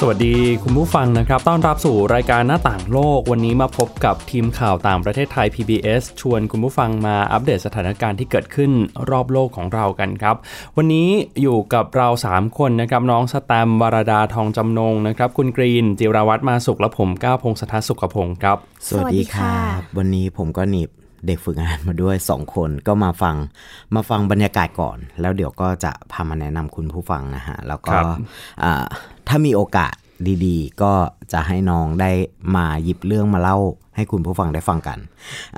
สวัสดีคุณผู้ฟังนะครับ ต้อนรับสู่รายการหน้าต่างโลก วันนี้มาพบกับทีมข่าวต่างประเทศไทย PBS ชวนคุณผู้ฟังมาอัปเดตสถานการณ์ที่เกิดขึ้นรอบโลกของเรากันครับ วันนี้อยู่กับเรา 3 คนนะครับ น้องสแตมวรดาทองจำนงนะครับ คุณกรีน จิราวัตรมาสุขและผมก้าวพงศธรสุขพงศ์ครับ สวัสดีครัสวัสดีค่ะบวันนี้ผมก็หนีบเด็กฝึกงานมาด้วยสองคนก็มาฟังมาฟังบรรยากาศก่อน แล้วเดี๋ยวก็จะพามาแนะนำคุณผู้ฟังนะฮะ แล้วก็ครับอ่า ถ้ามีโอกาสดีๆ ก็จะให้น้องได้มาหยิบเรื่องมาเล่า ให้คุณผู้ฟังได้ฟังกัน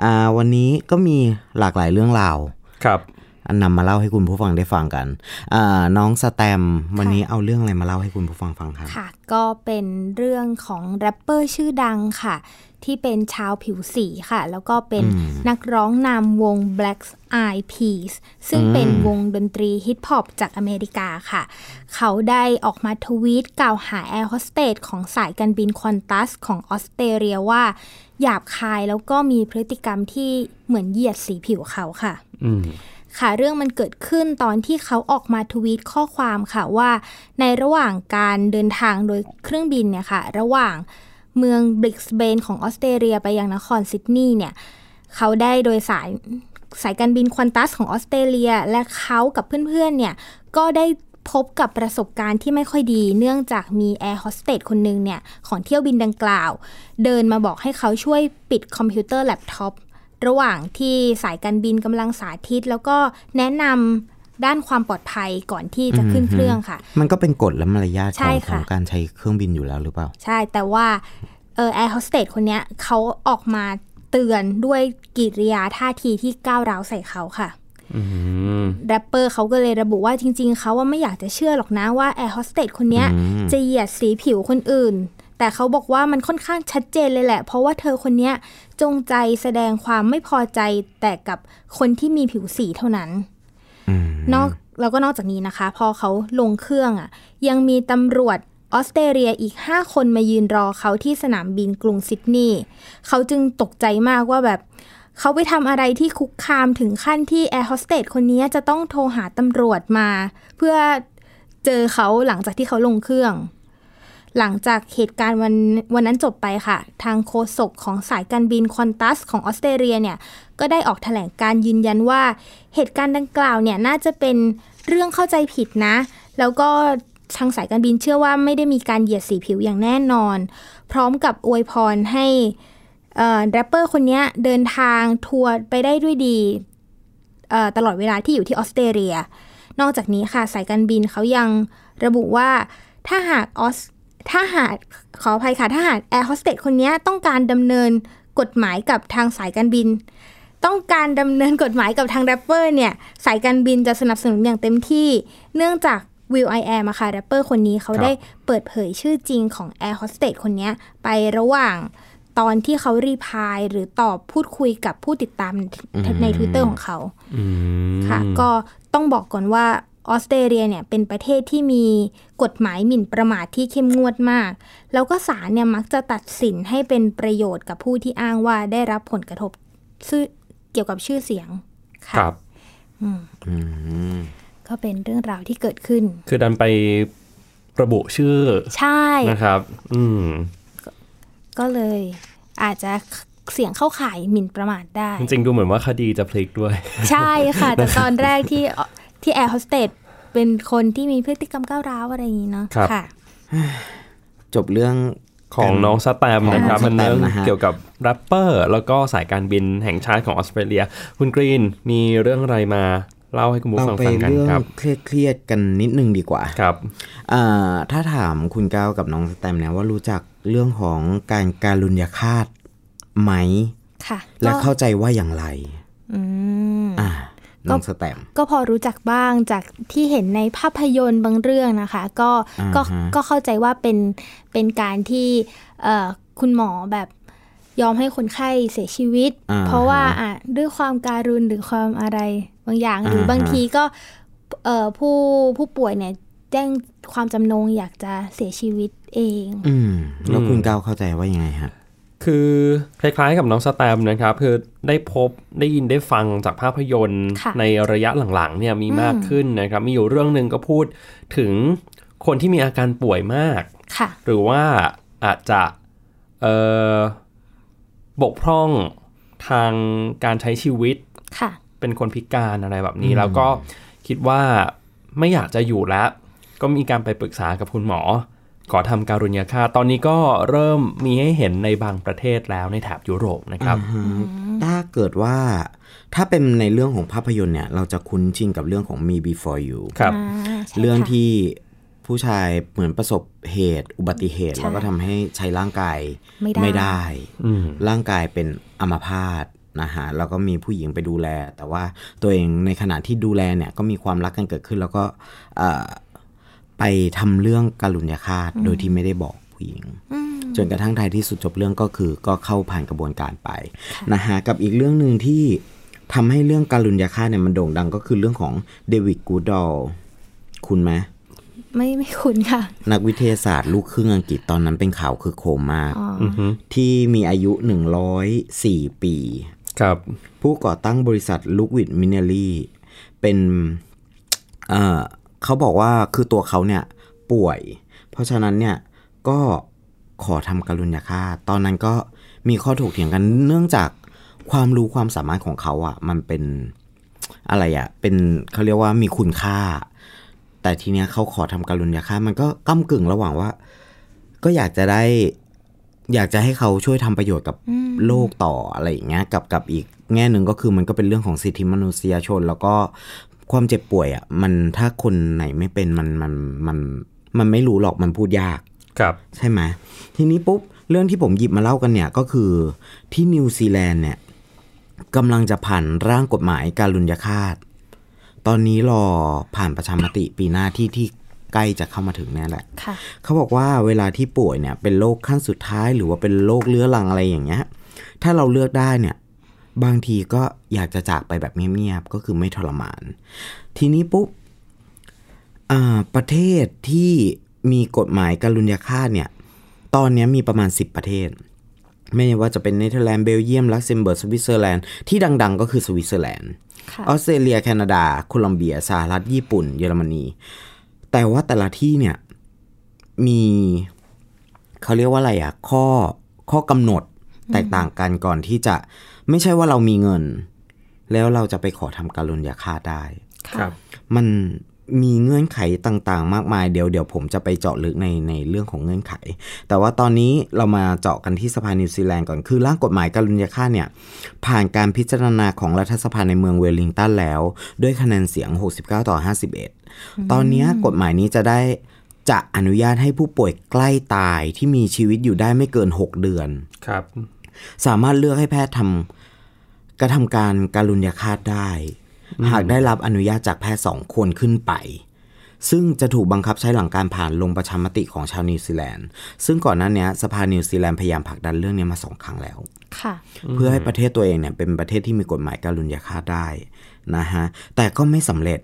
อ่าวันนี้ก็มีหลากหลายเรื่องราวครับอันนำมาเล่าให้คุณผู้ฟังได้ฟังกันอ่าน้องสแตมวันนี้เอาเรื่องอะไรมาเล่าให้คุณผู้ฟังฟังครับค่ะ ก็เป็นเรื่องของแรปเปอร์ชื่อดังค่ะ ที่เป็นชาวผิวสีค่ะ แล้วก็เป็นอืมนักร้องนำวง Black Eyed Peas ซึ่งอืมเป็นวงดนตรีฮิปฮอปจากอเมริกาค่ะ เขาได้ออกมาทวีตกล่าวหาแอร์โฮสเตสของสายการบินควอนตัสของออสเตรเลียว่า หยาบคายแล้วก็มีพฤติกรรมที่เหมือนเหยียดสีผิวเขาค่ะอืมค่ะเรื่องมันเกิดขึ้นตอนที่เขาออกมาทวีตข้อความค่ะว่า ในระหว่างการเดินทางโดยเครื่องบินเนี่ยค่ะ ระหว่าง เมืองบริสเบนของออสเตรเลียไปยังนครซิดนีย์เนี่ยเขาได้โดยสารสายการบินควอนตัสของออสเตรเลีย และเขากับเพื่อนๆเนี่ยก็ได้พบกับประสบการณ์ที่ไม่ค่อยดี เนื่องจากมีแอร์โฮสเตสคนหนึ่งเนี่ยของเที่ยวบินดังกล่าว เดินมาบอกให้เขาช่วยปิดคอมพิวเตอร์แล็ปท็อประหว่างที่สายการบินกำลังสาธิต แล้วก็แนะนำ ด้านความปลอดภัยก่อนที่จะขึ้นเครื่องค่ะ มันก็เป็นกฎและมารยาทของ ใช่ ของ ค่ะ การใช้เครื่องบินอยู่แล้วหรือเปล่า ใช่แต่ว่าเออแอร์โฮสเตสคนเนี้ยเขาออกมาเตือนด้วยกิริยาท่าทีที่ก้าวร้าวใส่เขาค่ะอืมแรปเปอร์เขาก็เลยระบุว่าจริง ๆ เขาว่าไม่อยากจะเชื่อหรอกนะว่าแอร์โฮสเตสคนเนี้ยอืมจะเหยียดสีผิวคนอื่น แต่เขาบอกว่ามันค่อนข้างชัดเจนเลยแหละ เพราะว่าเธอคนเนี้ยจงใจแสดงความไม่พอใจแต่กับคนที่มีผิวสีเท่านั้นอืม นอกแล้วก็นอกจากนี้นะคะ พอเขาลงเครื่องอะ ยังมีตำรวจออสเตรเลียอีก 5 คนมายืนรอเขาที่สนามบินกรุงซิดนีย์เขาจึงตกใจมากว่าแบบเขาไปทำอะไรที่คุกคามถึงขั้นที่แอร์โฮสเตสคนนี้จะต้องโทรหาตำรวจมา เพื่อเจอเขาหลังจากที่เขาลงเครื่อง หลังจากเหตุการณ์วันวันนั้นจบไปค่ะ ทางโฆษกของสายการบินคอนตัสของออสเตรเลียเนี่ย ก็ได้ออกแถลงการยืนยันว่า เหตุการณ์ดังกล่าวเนี่ย น่าจะเป็นเรื่องเข้าใจผิดนะ แล้วก็ทางสายการบินเชื่อว่าไม่ได้มีการเหยียดสีผิวอย่างแน่นอน พร้อมกับอวยพรให้แรปเปอร์คนนี้เดินทางทัวร์ไปได้ด้วยดีตลอดเวลาที่อยู่ที่ออสเตรเลีย นอกจากนี้ค่ะสายการบินเขายังระบุว่าถ้าหากออส ถ้าหากขออภัยค่ะ ถ้าหากแอร์โฮสเตสคนนี้ต้องการดำเนินกฎหมายกับทางสายการบิน ต้องการดำเนินกฎหมายกับทางแรปเปอร์เนี่ย สายการบินจะสนับสนุนอย่างเต็มที่ เนื่องจาก will.i.am อะค่ะแรปเปอร์คนนี้เขาได้เปิดเผยชื่อจริงของแอร์โฮสเตสคนนี้ไประหว่างตอนที่เขา reply หรือตอบพูดคุยกับผู้ติดตามใน Twitter ของเขาค่ะ ก็ต้องบอกก่อนว่า ออสเตรเลียเนี่ยเป็นประเทศที่มีกฎหมายหมิ่นประมาทที่เข้มงวดมาก แล้วก็ศาลเนี่ยมักจะตัดสินให้เป็นประโยชน์กับผู้ที่อ้างว่าได้รับผลกระทบชื่อเกี่ยวกับชื่อเสียงค่ะครับอืมอืมก็เป็นเรื่องราวที่เกิดขึ้น คือดันไประบุชื่อ ใช่นะครับ อืมก็เลยอาจจะเสี่ยงเข้าข่ายหมิ่นประมาทได้ จริงๆดูเหมือนว่าคดีจะพลิกด้วย ใช่ค่ะ แต่ตอนแรกที่ ที่แอร์โฮสเตสเป็นคนที่มีพฤติกรรมก้าวร้าวอะไรอย่างนี้เนาะครับค่ะ จบเรื่องของน้องสแตมนะครับของน้องมันเรื่องสแตมนะฮะเกี่ยวกับแรปเปอร์ แล้วก็สายการบินแห่งชาติของออสเตรเลีย คุณกรีนมีเรื่องอะไรมาเล่าให้คุณผู้เราฟังไปฟังกันเรื่องครับเครียดๆกันนิดนึงดีกว่าครับอ่าถ้าถามคุณก้าวกับน้องสแตมเนี่ยว่ารู้จักเรื่องของการการุญยฆาตไหมค่ะ และก็เข้าใจว่าอย่างไรอืมอ่า น้องสแตมก็พอรู้จักบ้างจากที่เห็นในภาพยนตร์บางเรื่องนะคะ ก็อ่าก็ฮะก็เข้าใจว่าเป็นเป็นการที่เอ่อคุณหมอแบบยอมให้คนไข้เสียชีวิตอ่าเพราะว่าฮะอะด้วยความการุณหรือความอะไรบางอย่างหรืออ่าฮะบางทีก็เอ่อผู้ผู้ป่วยเนี่ยแจ้งความจำนงอยากจะเสียชีวิตเอง อืมแล้วคุณก้าวเข้าใจว่ายังไงฮะ คือคล้ายๆกับน้องสแตมป์นะครับคือได้พบได้ยินได้ฟังจากภาพยนตร์ค่ะในระยะหลังๆเนี่ยมีมากขึ้นนะครับมีอยู่เรื่องหนึ่งก็พูดถึงคนที่มีอาการป่วยมากค่ะหรือว่าอาจจะเอ่อบกพร่องทางการใช้ชีวิตค่ะเป็นคนพิการอะไรแบบนี้ แล้วก็คิดว่าไม่อยากจะอยู่แล้ว ก็มีการไปปรึกษากับคุณหมอ ขอทำการุญยฆาตตอนนี้ก็เริ่มมีให้เห็นในบางประเทศแล้วในแถบยุโรปนะครับ ถ้าเกิดว่าถ้าเป็นในเรื่องของภาพยนตร์เนี่ย เราจะคุ้นชินกับเรื่องของ Me Before You ครับอ่าใช่เรื่องค่ะที่ผู้ชายเหมือนประสบเหตุอุบัติเหตุใช่แล้วก็ทำให้ใช้ร่างกายไม่ได้ได้อืมร่างกายเป็นอัมพาตนะฮะแล้วก็มีผู้หญิงไปดูแล แต่ว่าตัวเองในขณะที่ดูแลเนี่ยก็มีความรักกันเกิดขึ้น แล้วก็เอ่อ ไปทำเรื่องการุญยฆาตโดยที่ไม่ได้บอกผู้หญิงจนกระทั่งท้ายที่สุดจบเรื่องก็คือก็เข้าผ่านกระบวนการไปนะฮะกับอีกเรื่องหนึ่งที่ทำให้เรื่องการุญยฆาตเนี่ยมันโด่งดังก็คือเรื่องของเดวิดกูดอลคุณไหมไม่ไม่คุ้นค่ะ นักวิทยาศาสตร์ลูกครึ่งอังกฤษตอนนั้นเป็นข่าวคือโคมมากอ๋ออือฮึที่มีอายุ104ปี ครับ ผู้ก่อตั้งบริษัทลูกวิดมินเนอรี่เป็น เอ่อเขาบอกว่าคือตัวเขาเนี่ยป่วย เพราะฉะนั้นเนี่ยก็ขอทำกรุณยฆาตตอนนั้นก็มีข้อถกเถียงกันเนื่องจากความรู้ความสามารถของเขาอะ่ะ มันเป็นอะไรอะ่ะ เป็นเขาเรียกว่ามีคุณค่า แต่ทีเนี้ยเขาขอทำกรุณยฆาตมันก็ก้ากึ่งระหว่างว่า ก็อยากจะได้อยากจะให้เขาช่วยทำประโยชน์กับโลกต่ออะไรอย่างเงี้ยกับกับอีกแง่หนึ่งก็คือมันก็เป็นเรื่องของสิทธิมนุษยชน แล้วก็ ความเจ็บป่วยอะมันถ้าคนไหนไม่เป็นมันมันมันมันไม่รู้หรอกมันพูดยากครับ ใช่ไหมทีนี้ปุ๊บเรื่องที่ผมหยิบมาเล่ากันเนี่ยก็คือที่นิวซีแลนด์เนี่ยกำลังจะผ่านร่างกฎหมายการลุญยฆาต ตอนนี้รอผ่านประชามติปีหน้าที่ที่ใกล้จะเข้ามาถึงเนี่ยแหละค่ะเขาบอกว่าเวลาที่ป่วยเนี่ยเป็นโรคขั้นสุดท้ายหรือว่าเป็นโรคเรื้อรังอะไรอย่างเงี้ย ถ้าเราเลือกได้เนี่ย บางทีก็อยากจะจากไปแบบเงียบๆ ก็คือไม่ทรมาน ทีนี้ปุ๊บอ่าประเทศที่มีกฎหมายการุญยฆาตเนี่ย ตอนเนี้ยมีประมาณ 10 ประเทศ ไม่ว่าจะเป็นเนเธอร์แลนด์ เบลเยียม ลักเซมเบิร์ก สวิตเซอร์แลนด์ ที่ดัง ๆ ก็คือสวิตเซอร์แลนด์ค่ะออสเตรเลีย แคนาดา โคลอมเบีย สหรัฐ ญี่ปุ่น เยอรมนี แต่ว่าแต่ละที่เนี่ย มีเขาเรียกว่าอะไรอะข้อข้อกำหนดแตกต่างกันก่อนที่จะ ไม่ใช่ว่าเรามีเงิน แล้วเราจะไปขอทำการุญยาฆ่าตได้ครับมันมีเงื่อนไขต่างๆ มากมายเดี๋ยวเดี๋ยวผมจะไปเจาะลึกในในเรื่องของเงื่อนไข แต่ว่าตอนนี้เรามาเจาะกันที่สภานิวซีแลนด์ก่อนคือร่างกฎหมายการุญยฆาตเนี่ย ผ่านการพิจารณาของรัฐสภาในเมืองเวลลิงตันแล้ว ด้วยคะแนนเสียง 69 ต่อ 51 ตอนเนี้ยกฎหมายนี้จะได้จะอนุญาตให้ผู้ป่วยใกล้ตายที่มีชีวิตอยู่ได้ไม่เกิน 6 เดือนครับ สามารถเลือกให้แพทย์ทำ กระทำการการุญยฆาตได้ หากได้รับอนุญาตจากแพทย์สองคนขึ้นไป ซึ่งจะถูกบังคับใช้หลังการผ่านลงประชามติของชาวนิวซีแลนด์ ซึ่งก่อนหน้านี้สภานิวซีแลนด์พยายามผลักดันเรื่องนี้มาสองครั้งแล้วค่ะเพื่อให้ประเทศตัวเองเนี่ยเป็นประเทศที่มีกฎหมายการุญยฆาตได้นะฮะ แต่ก็ไม่สำเร็จ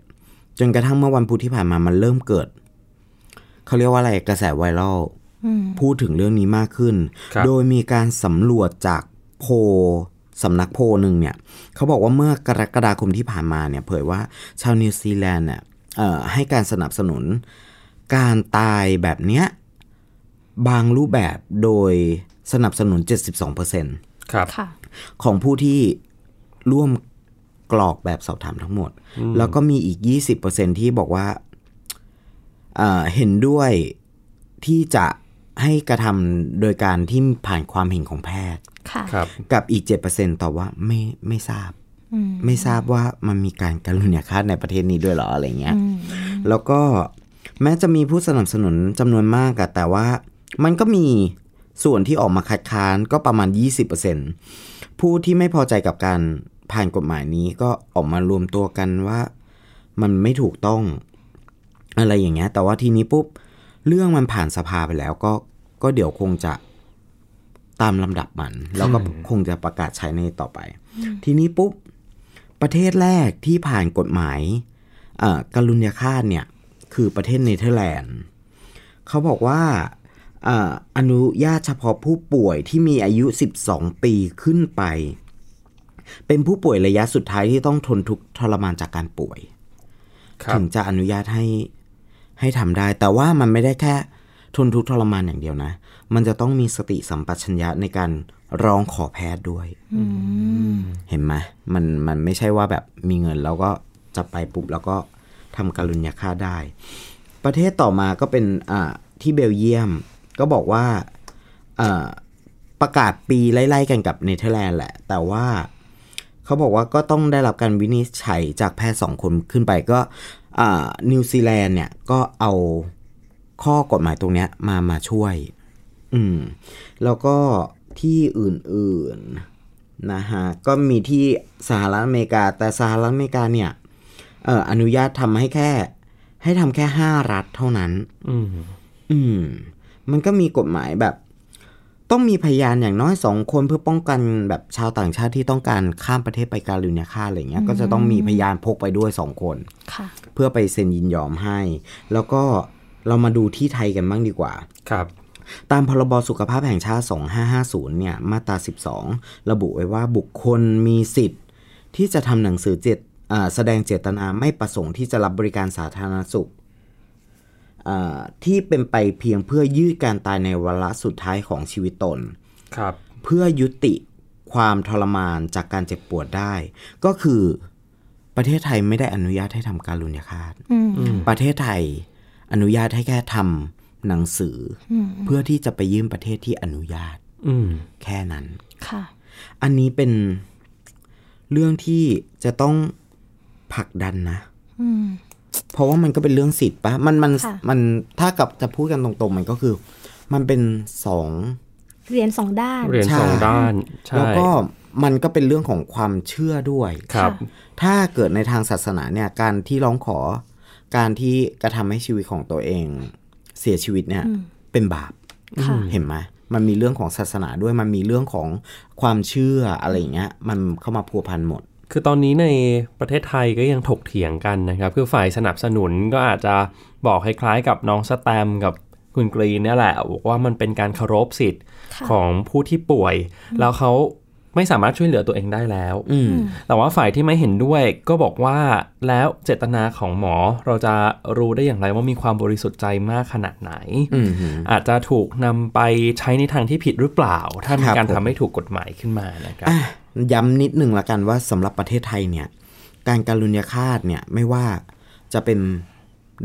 จนกระทั่งเมื่อวันพุธที่ผ่านมามันเริ่มเกิด เขาเรียกว่าอะไรกระแสไวรัลพูดถึงเรื่องนี้มากขึ้นครับโดยมีการสำรวจจากโพล สำนักโพลหนึ่งเนี่ยเขาบอกว่าเมื่อกรกฎาคมที่ผ่านมาเนี่ยเผยว่าชาวนิวซีแลนด์เนี่ยเอ่อให้การสนับสนุนการตายแบบเนี้ยบางรูปแบบโดยสนับสนุน 72%ครับค่ะของผู้ที่ร่วมกรอกแบบสอบถามทั้งหมด แล้วก็มีอีก 20%ที่บอกว่าเอ่อเห็นด้วยที่จะ ให้กระทำโดยการที่ผ่านความเห็นของแพทย์ค่ะครับกับอีก 7%ตอบว่าไม่ไม่ทราบอืมไม่ทราบว่ามันมีการการุณยฆาตในประเทศนี้ด้วยเหรออะไรเงี้ย แล้วก็แม้จะมีผู้สนับสนุนจำนวนมากอะแต่ว่ามันก็มีส่วนที่ออกมาคัดค้านก็ประมาณ 20%ผู้ที่ไม่พอใจกับการผ่านกฎหมายนี้ก็ออกมารวมตัวกันว่ามันไม่ถูกต้องอะไรอย่างเงี้ย แต่ว่าทีนี้ปุ๊บ เรื่องมันผ่านสภาไปแล้วก็ก็เดี๋ยวคงจะตามลำดับมัน แล้วก็คงจะประกาศใช้ในต่อไป ทีนี้ปุ๊บ ประเทศแรกที่ผ่านกฎหมายเอ่อการุญยฆาตเนี่ย คือประเทศเนเธอร์แลนด์เขาบอกว่าอ่าอนุญาตเฉพาะผู้ป่วยที่มีอายุ 12 ปีขึ้นไป เป็นผู้ป่วยระยะสุดท้ายที่ต้องทนทุกข์ทรมานจากการป่วยครับถึงจะอนุญาตให้ ให้ทำได้ แต่ว่ามันไม่ได้แค่ทนทุกข์ทรมานอย่างเดียวนะ มันจะต้องมีสติสัมปชัญญะในการร้องขอแพทย์ด้วยเห็นไหมมันมันไม่ใช่ว่าแบบมีเงินแล้วก็จะไปปุ๊บแล้วก็ทำการุญยฆาได้ ประเทศต่อมาก็เป็นอ่าที่เบลเยียม ก็บอกว่าอ่าประกาศปีไล่ๆกันกับเนเธอร์แลนด์แหละ แต่ว่าเขาบอกว่าก็ต้องได้รับการวินิจฉัยจากแพทย์สองคนขึ้นไปก็ นิวซีแลนด์เนี่ยก็เอาข้อกฎหมายตรงเนี้ยมามาช่วย อืม แล้วก็ที่อื่นๆนะฮะก็มีที่สหรัฐอเมริกา แต่สหรัฐอเมริกาเนี่ยเอ่ออนุญาตทำให้แค่ ให้ทำแค่ห้ารัฐเท่านั้น อืม อืม มันก็มีกฎหมายแบบ ต้องมีพยานอย่างน้อยสองคนเพื่อป้องกันแบบชาวต่างชาติที่ต้องการข้ามประเทศไปการลุญยฆาตอะไรเงี้ยก็จะต้องมีพยานพกไปด้วยสองคนค่ะเพื่อไปเซ็นยินยอมให้ แล้วก็เรามาดูที่ไทยกันบ้างดีกว่าครับตามพรบสุขภาพแห่งชาติ 2550 เนี่ย มาตรา 12 ระบุไว้ว่าบุคคลมีสิทธิ์ ที่จะทำหนังสือเจตอ่าแสดงเจตนาไม่ประสงค์ที่จะรับบริการสาธารณสุขอ่า ที่เป็นไปเพียงเพื่อยืดการตายในวาระสุดท้ายของชีวิตตนครับ เพื่อยุติความทรมานจากการเจ็บปวดได้ ก็คือประเทศไทยไม่ได้อนุญาตให้ทำการลุญยฆาตอืมประเทศไทยอนุญาตให้แค่ทำหนังสืออเพื่อที่จะไปยื่นประเทศที่อนุญาตอืมแค่นั้นค่ะ อันนี้เป็นเรื่องที่จะต้องผลักดันนะอืม เพราะว่ามันก็เป็นเรื่องสิทธิ์ปะมันมันค่ะมันถ้ากับจะพูดกันตรงๆ มันก็คือ มันเป็นสองเรียนสองด้านเรียนใช่สองด้านใช่แล้วก็มันก็เป็นเรื่องของความเชื่อด้วยครับค่ะถ้าเกิดในทางศาสนาเนี่ยการที่ร้องขอ การที่กระทำให้ชีวิตของตัวเอง เสียชีวิตเนี่ยเป็นบาปค่ะเห็นไหมมันมีเรื่องของศาสนาด้วยมันมีเรื่องของความเชื่ออะไรอย่างเงี้ย มันเข้ามาพัวพันหมด คือตอนนี้ในประเทศไทยก็ยังถกเถียงกันนะครับ คือฝ่ายสนับสนุนก็อาจจะบอกคล้ายๆกับน้องสแตมกับคุณกรีนเนี่ยแหละบอกว่ามันเป็นการเคารพสิทธิ์ค่ะของผู้ที่ป่วย แล้วเขาไม่สามารถช่วยเหลือตัวเองได้แล้วอืมแต่ว่าฝ่ายที่ไม่เห็นด้วยก็บอกว่าแล้วเจตนาของหมอเราจะรู้ได้อย่างไรว่ามีความบริสุทธิ์ใจมากขนาดไหนอืมฮึอาจจะถูกนำไปใช้ในทางที่ผิดหรือเปล่า ถ้ามีครับการผมทำให้ถูกกฎหมายขึ้นมานะครับอะ ย้ำนิดหนึ่งละกันว่าสำหรับประเทศไทยเนี่ยการการลุญยฆาตเนี่ยไม่ว่าจะเป็น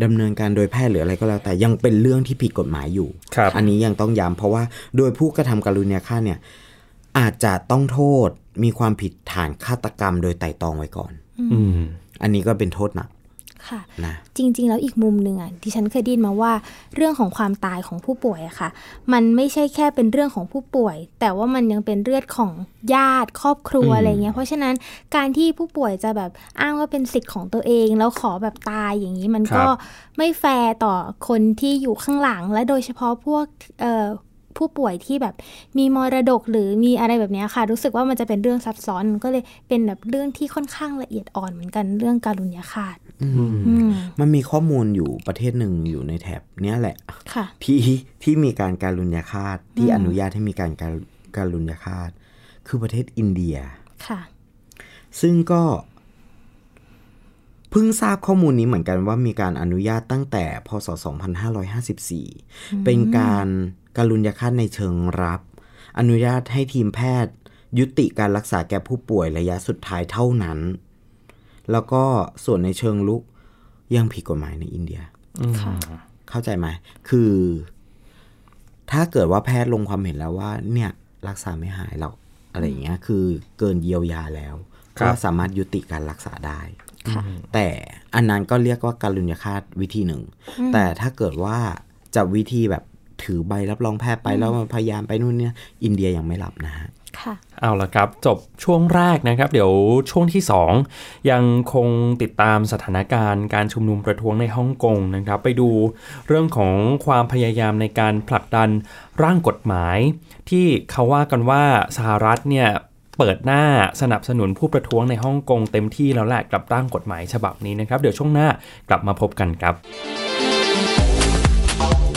ดำเนินการโดยแพทย์หรืออะไรก็แล้ว แต่ยังเป็นเรื่องที่ผิดกฎหมายอยู่ครับอันนี้ยังต้องย้ำเพราะว่าโดยผู้กระทำการลุญยฆาตเนี่ยอาจจะต้องโทษมีความผิดฐานฆาตกรรมโดยไตร่ตรองไว้ก่อน อืมอันนี้ก็เป็นโทษหนัก ค่ะนะจริง ๆ แล้วอีกมุมหนึ่งอะดิฉันเคยได้ยินมาว่าเรื่องของความตายของผู้ป่วยอะค่ะ มันไม่ใช่แค่เป็นเรื่องของผู้ป่วย แต่ว่ามันยังเป็นเรื่องของญาติครอบครัวอืมอะไรเงี้ย เพราะฉะนั้นการที่ผู้ป่วยจะแบบอ้างว่าเป็นสิทธิ์ของตัวเอง แล้วขอแบบตายอย่างนี้มันก็ครับไม่แฟร์ต่อคนที่อยู่ข้างหลังและโดยเฉพาะพวกเอ่อ ผู้ป่วยที่แบบมีมรดกหรือมีอะไรแบบเนี้ยค่ะ รู้สึกว่ามันจะเป็นเรื่องซับซ้อนก็เลยเป็นแบบเรื่องที่ค่อนข้างละเอียดอ่อนเหมือนกันเรื่องการุญยฆาตอืมมันมีข้อมูลอยู่ประเทศหนึ่งอยู่ในแถบเนี้ยแหละค่ะที่ที่มีการการลุญยฆาตที่อนุญาตให้มีการการการลุญยฆาต คือประเทศอินเดียค่ะ ซึ่งก็เพิ่งทราบข้อมูลนี้เหมือนกันว่ามีการอนุญาตตั้งแต่พศ 2554 เป็นการการุญยฆาตในเชิงรับ อนุญาตให้ทีมแพทย์ ยุติการรักษาแก่ผู้ป่วยระยะสุดท้ายเท่านั้น แล้วก็ส่วนในเชิงลุกยังผิดกฎหมายในอินเดียค่ะเข้าใจไหมคือ ถ้าเกิดว่าแพทย์ลงความเห็นแล้วว่า เนี่ยรักษาไม่หายหรอกอะไรอย่างเงี้ย คือเกินเยียวยาแล้วครัก็บสามารถยุติการรักษาได้ค่ะแต่อันนั้นก็เรียกว่าการลุญยฆาตวิธีหนึ่ง แต่ถ้าเกิดว่าจะวิธีแบบ ถือใบรับรองแพทย์ไปแล้วมันพยายามไปนู่นเนี่ยอินเดียยังไม่รับนะฮะค่ะเอาละครับ จบช่วงแรกนะครับ เดี๋ยวช่วงที่ 2 ยังคงติดตามสถานการณ์การชุมนุมประท้วงในฮ่องกงนะครับ ไปดูเรื่องของความพยายามในการผลักดันร่างกฎหมาย ที่เขาว่ากันว่าสหรัฐเนี่ยเปิดหน้าสนับสนุนผู้ประท้วงในฮ่องกงเต็มที่แล้วแหละกับร่างกฎหมายฉบับนี้นะครับ เดี๋ยวช่วงหน้ากลับมาพบกันครับ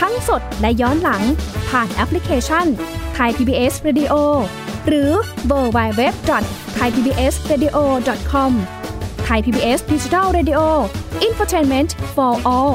ทั้งสดและย้อนหลังผ่านแอปพลิเคชันไทย PBS Radio หรือเวอร์ไบเว็บไทยพีบีเอสเรดิโอคอมไทยพีบีเอสดิจิทัลเรดิโออินฟอร์ทนเมนต์ for all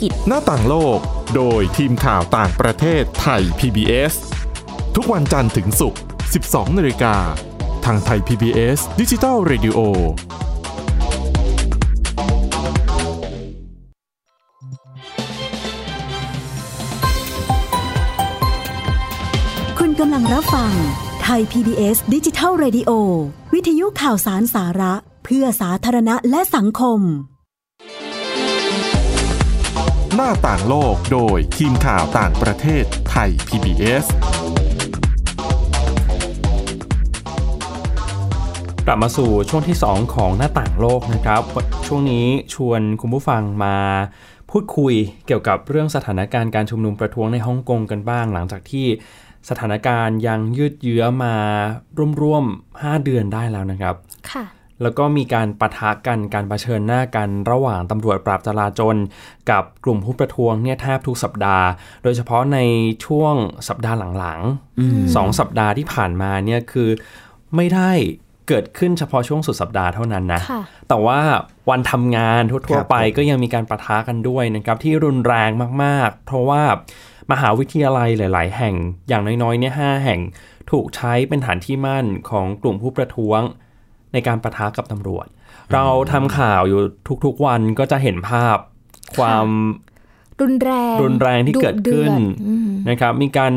กิจ หน้าต่างโลก โดยทีมข่าวต่างประเทศไทย PBS ทุกวันจันทร์ถึงศุกร์ 12 นาฬิกา ทางไทย PBS ดิจิทัล Radio คุณกำลังรับฟังไทย PBS ดิจิทัล Radio วิทยุข่าวสารสาระ เพื่อสาธารณะและสังคม หน้าต่างโลกโดยทีมข่าวต่างประเทศไทย PBS กลับมาสู่ช่วงที่ 2 ของหน้าต่างโลกนะครับ ช่วงนี้ชวนคุณผู้ฟังมาพูดคุยเกี่ยวกับเรื่องสถานการณ์การชุมนุมประท้วงในฮ่องกงกันบ้าง หลังจากที่สถานการณ์ยังยืดเยื้อมาร่วมๆ5เดือนได้แล้วนะครับ ค่ะ แล้วก็มีการปะทะกันการเผชิญหน้ากันระหว่างตำรวจปราบจราจน กับกลุ่มผู้ประท้วงเนี่ยแทบทุกสัปดาห์ โดยเฉพาะในช่วงสัปดาห์หลังๆสองสัปดาห์ที่ผ่านมาเนี่ยคือไม่ได้เกิดขึ้นเฉพาะช่วงสุดสัปดาห์เท่านั้นนะค่ะแต่ว่าวันทำงานครัทั่วบๆไปผมก็ยังมีการปะทะกันด้วยนะครับที่รุนแรงมากๆ เพราะว่ามหาวิทยาลัยหลาย ๆ แห่งอย่างน้อยๆเนี่ยห้าแห่งถูกใช้เป็นฐานที่มั่นของกลุ่มผู้ประท้วง ในการประทะกับตำรวจ เราทำข่าวอยู่ทุกๆวันก็จะเห็นภาพความรุนแรงรุนแรงที่เกิดขึ้นดุเดือดอืมนะครับ มีการ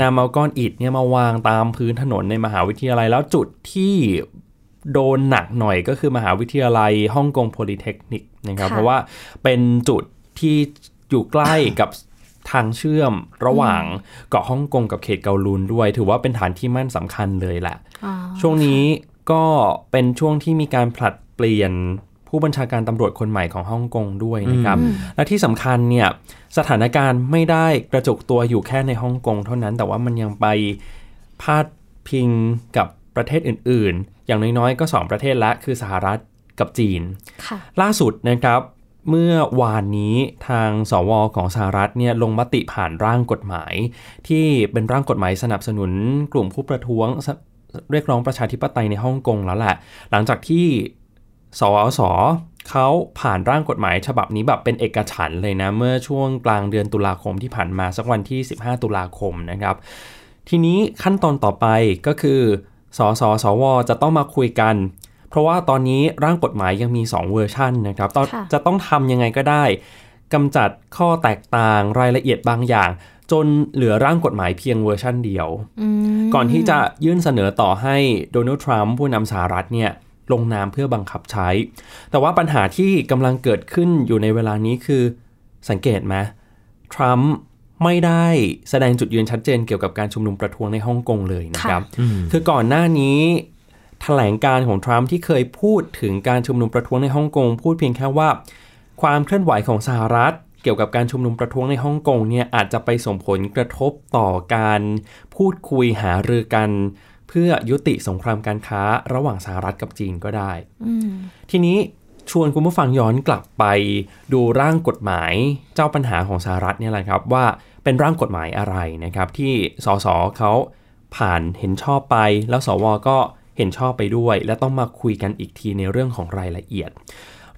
นำเอาก้อนอิฐเนี่ยมาวางตามพื้นถนนในมหาวิทยาลัยแล้วจุดที่โดนหนักหน่อยก็คือมหาวิทยาลัยฮ่องกงโพลิเทคนิคนะครับค่ะเพราะว่าเป็นจุดที่อยู่ใกล้กับทางเชื่อมระหว่างเกาะฮ่องกงกับเขตเกาลูนด้วย ถือว่าเป็นฐานที่มั่นสำคัญเลยแหละอ๋อช่วงนี้ ก็เป็นช่วงที่มีการผลัดเปลี่ยนผู้บัญชาการตำรวจคนใหม่ของฮ่องกงด้วยนะครับ และที่สำคัญเนี่ยสถานการณ์ไม่ได้กระจุกตัวอยู่แค่ในฮ่องกงเท่านั้น แต่ว่ามันยังไปพาดพิงกับประเทศอื่นๆ อย่างน้อยๆ ก็ 2 ประเทศละคือสหรัฐกับจีนค่ะล่าสุดนะครับเมื่อวานนี้ทางสวของสหรัฐเนี่ยลงมติผ่านร่างกฎหมาย ที่เป็นร่างกฎหมายสนับสนุนกลุ่มผู้ประท้วงส เรียกร้องประชาธิปไตยในฮ่องกงแล้วแหละหลังจากที่สวสเขาผ่านร่างกฎหมายฉบับนี้แบบเป็นเอกฉันท์เลยนะ เมื่อช่วงกลางเดือนตุลาคมที่ผ่านมาสักวันที่ 15 ตุลาคมนะครับ ทีนี้ขั้นตอนต่อไปก็คือสส. สว. จะต้องมาคุยกัน เพราะว่าตอนนี้ร่างกฎหมายยังมี 2 เวอร์ชันนะครับต้องค่ะจะต้องทำยังไงก็ได้กำจัดข้อแตกต่างรายละเอียดบางอย่าง จนเหลือร่างกฎหมายเพียงเวอร์ชันเดียวอืมก่อนที่จะยื่นเสนอต่อให้โดนัลด์ทรัมป์ผู้นำสหรัฐเนี่ยลงนามเพื่อบังคับใช้ แต่ว่าปัญหาที่กำลังเกิดขึ้นอยู่ในเวลานี้คือสังเกตไหมทรัมป์ไม่ได้แสดงจุดยืนชัดเจนเกี่ยวกับการชุมนุมประท้วงในฮ่องกงเลยนะครับ คือก่อนหน้านี้แถลงการของทรัมป์ที่เคยพูดถึงการชุมนุมประท้วงในฮ่องกงพูดเพียงแค่ว่า ความเคลื่อนไหวของสหรัฐเกี่ยวกับการชุมนุมประท้วงในฮ่องกงเนี่ยอาจจะไปส่งผลกระทบต่อการพูดคุยหารือกัน เพื่อยุติสงครามการค้าระหว่างสหรัฐกับจีนก็ได้ทีนี้ชวนคุณผู้ฟังย้อนกลับไปดูร่างกฎหมายเจ้าปัญหาของสหรัฐเนี่ยแหละครับว่าเป็นร่างกฎหมายอะไรนะครับ ที่สสเขาผ่านเห็นชอบไป แล้วสวก็เห็นชอบไปด้วย และต้องมาคุยกันอีกทีในเรื่องของรายละเอียด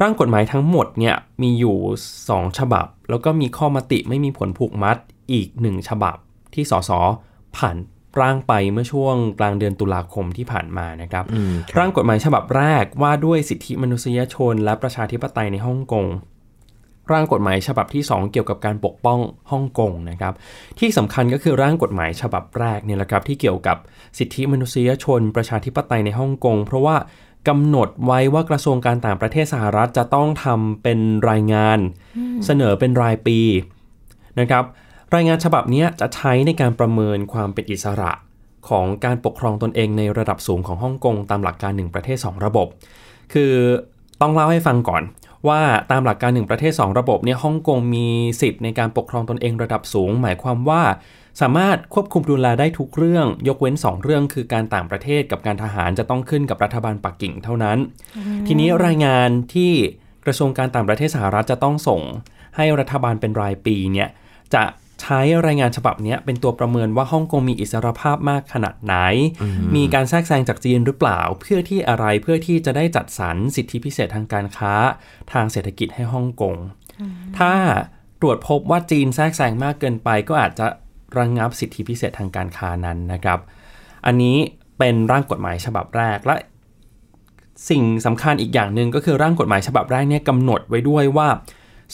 ร่างกฎหมายทั้งหมดเนี่ยมีอยู่ 2 ฉบับ แล้วก็มีข้อมติไม่มีผลผูกมัดอีก 1 ฉบับที่สสผ่านร่างไปเมื่อช่วงกลางเดือนตุลาคมที่ผ่านมานะครับอืมครับร่างกฎหมายฉบับแรกว่าด้วยสิทธิมนุษยชน และประชาธิปไตยในฮ่องกงร่างกฎหมายฉบับที่ 2 เกี่ยวกับการปกป้องฮ่องกงนะครับ ที่สำคัญก็คือร่างกฎหมายฉบับแรกเนี่ยแหละครับที่เกี่ยวกับสิทธิมนุษยชน ประชาธิปไตยในฮ่องกงเพราะว่า กำหนดไว้ว่ากระทรวงการต่างประเทศสหรัฐจะต้องทำเป็นรายงานเสนอเป็นรายปีนะครับ รายงานฉบับเนี้ยจะใช้ในการประเมินความเป็นอิสระของการปกครองตนเองในระดับสูงของฮ่องกงตามหลักการหนึ่งประเทศ 2 ระบบ คือต้องเล่าให้ฟังก่อนว่าตามหลักการหนึ่งประเทศ 2 ระบบเนี่ยฮ่องกงมีสิทธิ์ในการปกครองตนเองระดับสูง หมายความว่า สามารถควบคุมดูแลได้ทุกเรื่อง ยกเว้น 2 เรื่องคือการต่างประเทศกับการทหารจะต้องขึ้นกับรัฐบาลปักกิ่งเท่านั้น ทีนี้รายงานที่กระทรวงการต่างประเทศสหรัฐจะต้องส่ง ให้รัฐบาลเป็นรายปีเนี่ยจะใช้รายงานฉบับเนี้ยเป็นตัวประเมินว่าฮ่องกงมีอิสรภาพมากขนาดไหน มีการแทรกแซงจากจีนหรือเปล่า เพื่อที่อะไรเพื่อที่จะได้จัดสรรสิทธิพิเศษทางการค้า ทางเศรษฐกิจให้ฮ่องกงถ้าตรวจพบว่าจีนแทรกแซงมากเกินไปก็อาจจะ ระงงับสิทธิพิเศษทางการค้านั้นนะครับ อันนี้เป็นร่างกฎหมายฉบับแรกและสิ่งสำคัญอีกอย่างหนึ่งก็คือร่างกฎหมายฉบับแรกเนี่ยกำหนดไว้ด้วยว่า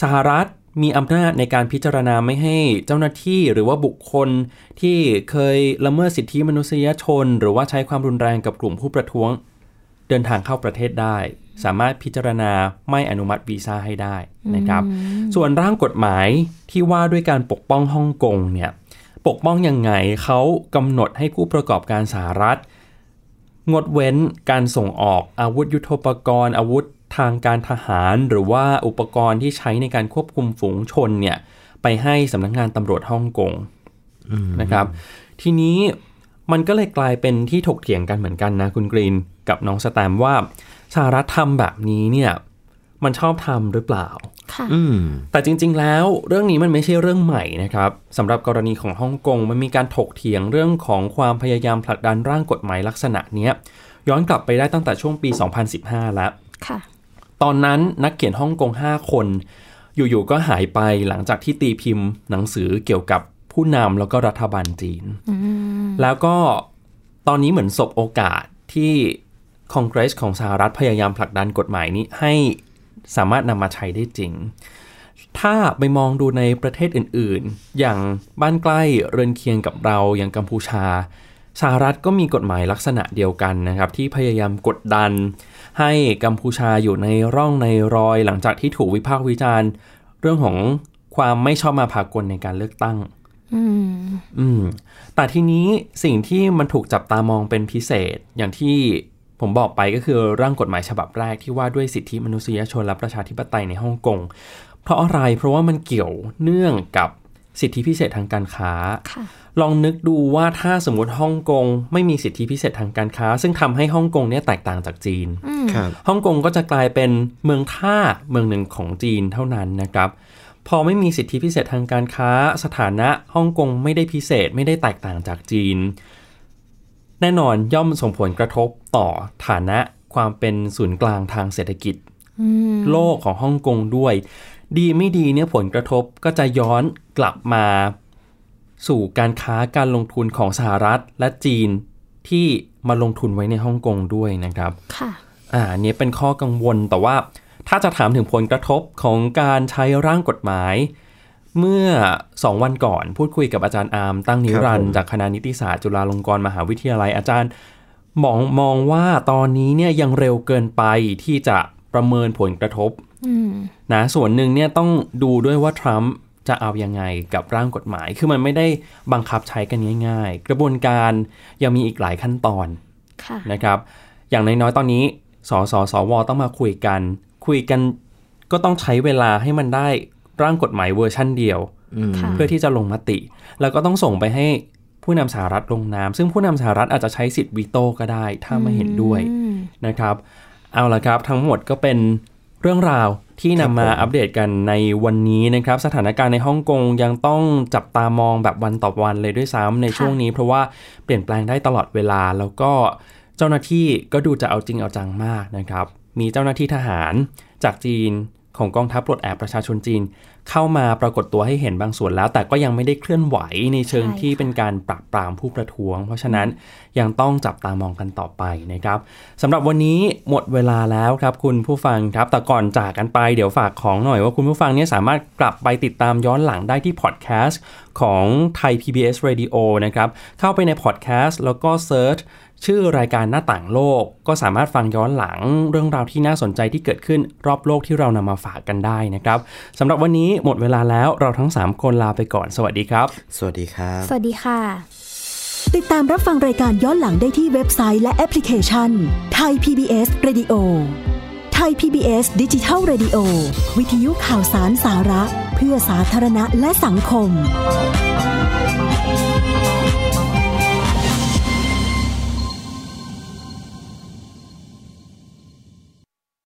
สหรัฐมีอำนาจในการพิจารณาไม่ให้เจ้าหน้าที่หรือว่าบุคคลที่เคยละเมิดสิทธิมนุษยชน หรือว่าใช้ความรุนแรงกับกลุ่มผู้ประท้วง เดินทางเข้าประเทศได้ สามารถพิจารณาไม่อนุมัติวีซ่าให้ได้นะครับ ส่วนร่างกฎหมายที่ว่าด้วยการปกป้องฮ่องกงเนี่ย ปกป้องยังไงเขากำหนดให้ผู้ประกอบการสหรัฐ งดเว้นการส่งออกอาวุธยุโทโธปกรณ์ อาวุธทางการทหาร หรือว่าอุปกรณ์ที่ใช้ในการควบคุมฝูงชนเนี่ยไปให้สำนักงานตำรวจฮ่องกงนะครับ ทีนี้มันก็เลยกลายเป็นที่ถกเถียงกันเหมือนกันนะคุณกรีนกับน้องสแตมว่าสหรัฐทำแบบนี้เนี่ยมันชอบทำหรือเปล่าค่ะอืม แต่จริง ๆ แล้วเรื่องนี้มันไม่ใช่เรื่องใหม่นะครับสำหรับกรณีของฮ่องกงมันมีการถกเถียงเรื่องของความพยายามผลักดันร่างกฎหมายลักษณะเนี้ยย้อนกลับไปได้ตั้งแต่ช่วงปี 2015 แล้วค่ะตอนนั้นนักเขียนฮ่องกง 5 คน อยู่ ๆ ก็หายไปหลังจากที่ตีพิมพ์ หนังสือเกี่ยวกับผู้นำแล้วก็รัฐบาลจีน แล้วก็ตอนนี้เหมือนสบโอกาสที่คอนเกรสของสหรัฐพยายามผลักดันกฎหมายนี้ให้ สามารถนำมาใช้ได้จริง ถ้าไปมองดูในประเทศอื่นๆ อย่างบ้านใกล้เรือนเคียงกับเราอย่างกัมพูชาสหรัฐก็มีกฎหมายลักษณะเดียวกันนะครับ ที่พยายามกดดัน ให้กัมพูชาอยู่ในร่องในรอยหลังจากที่ถูกวิพากษ์วิจารณ์ เรื่องของความไม่ชอบมาพากลในการเลือกตั้งอืมอืมแต่ทีนี้สิ่งที่มันถูกจับตามองเป็นพิเศษอย่างที่ ผมบอกไปก็คือร่างกฎหมายฉบับแรกที่ว่าด้วยสิทธิมนุษยชนและประชาธิปไตยในฮ่องกง เพราะอะไร เพราะว่ามันเกี่ยวเนื่องกับสิทธิพิเศษทางการค้าค่ะลองนึกดูว่าถ้าสมมติฮ่องกงไม่มีสิทธิพิเศษทางการค้า ซึ่งทำให้ฮ่องกงเนี่ยแตกต่างจากจีนครับฮ่องกงก็จะกลายเป็นเมืองท่าเมืองหนึ่งของจีนเท่านั้นนะครับ พอไม่มีสิทธิพิเศษทางการค้า สถานะฮ่องกงไม่ได้พิเศษไม่ได้แตกต่างจากจีน แน่นอนย่อมส่งผลกระทบต่อฐานะความเป็นศูนย์กลางทางเศรษฐกิจโลกของฮ่องกงด้วย ดีไม่ดีเนี่ยผลกระทบก็จะย้อนกลับมา สู่การค้าการลงทุนของสหรัฐและจีนที่มาลงทุนไว้ในฮ่องกงด้วยนะครับ ค่ะ อ่าอันนี้เป็นข้อกังวลแต่ว่าถ้าจะถามถึงผลกระทบของการใช้ร่างกฎหมาย เมื่อ 2 วันก่อนพูดคุยกับอาจารย์อาร์มตั้งนิรันดครับผมร์จากคณะนิติศาสตร์จุฬาลงกรณ์มหาวิทยาลัยอาจารย์มองมองว่าตอนนี้เนี่ยยังเร็วเกินไปที่จะประเมินผลกระทบอืมนะส่วนหนึ่งเนี่ยต้องดูด้วยว่าทรัมป์จะเอายังไงกับร่างกฎหมาย คือมันไม่ได้บังคับใช้กันง่ายๆ กระบวนการยังมีอีกหลายขั้นตอนค่ะนะครับ อย่างน้อยๆตอนนี้สสสวต้องมาคุยกัน คุยกันก็ต้องใช้เวลาให้มันได้ ร่างกฎหมายเวอร์ชั่นเดียวค่ะเพื่อที่จะลงมติ แล้วก็ต้องส่งไปให้ผู้นำสหรัฐลงนาม ซึ่งผู้นำสหรัฐอาจจะใช้สิทธิ์วีโต้ก็ได้ ถ้าไม่เห็นด้วยอืมนะครับ เอาละครับทั้งหมดก็เป็นเรื่องราวที่นำมาอัปเดตกันในวันนี้นะครับ สถานการณ์ในฮ่องกงยังต้องจับตามองแบบวันต่อวันเลยด้วยซ้ำในช่วงนี้ เพราะว่าเปลี่ยนแปลงได้ตลอดเวลา แล้วก็เจ้าหน้าที่ก็ดูจะเอาจริงเอาจังมากนะครับ มีเจ้าหน้าที่ทหารจากจีน ของกองทัพปลดแอกประชาชนจีน เข้ามาปรากฏตัวให้เห็นบางส่วนแล้ว แต่ก็ยังไม่ได้เคลื่อนไหวในเชิงใช่ที่เป็นการปราบปรามผู้ประท้วง เพราะฉะนั้นยังต้องจับตามองกันต่อไปนะครับสำหรับวันนี้หมดเวลาแล้วครับคุณผู้ฟังครับแต่ก่อนจากกันไปเดี๋ยวฝากของหน่อยว่าคุณผู้ฟังเนี่ยสามารถกลับไปติดตามย้อนหลังได้ที่พอดแคสต์ของไทย PBS Radio นะครับเข้าไปในพอดแคสต์แล้วก็ search ชื่อรายการหน้าต่างโลกก็สามารถฟังย้อนหลังเรื่องราวที่น่าสนใจที่เกิดขึ้นรอบโลกที่เรานำมาฝากกันได้นะครับสำหรับวันนี้หมดเวลาแล้วเราทั้ง 3 คนลาไปก่อน สวัสดีครับ สวัสดีครับ สวัสดีค่ะ ติดตามรับฟังรายการย้อนหลังได้ที่เว็บไซต์และแอปพลิเคชันไทย PBS Radio ไทย PBS ดิจิทัล Radio วิทยุข่าวสารสาระ เพื่อสาธารณะและสังคม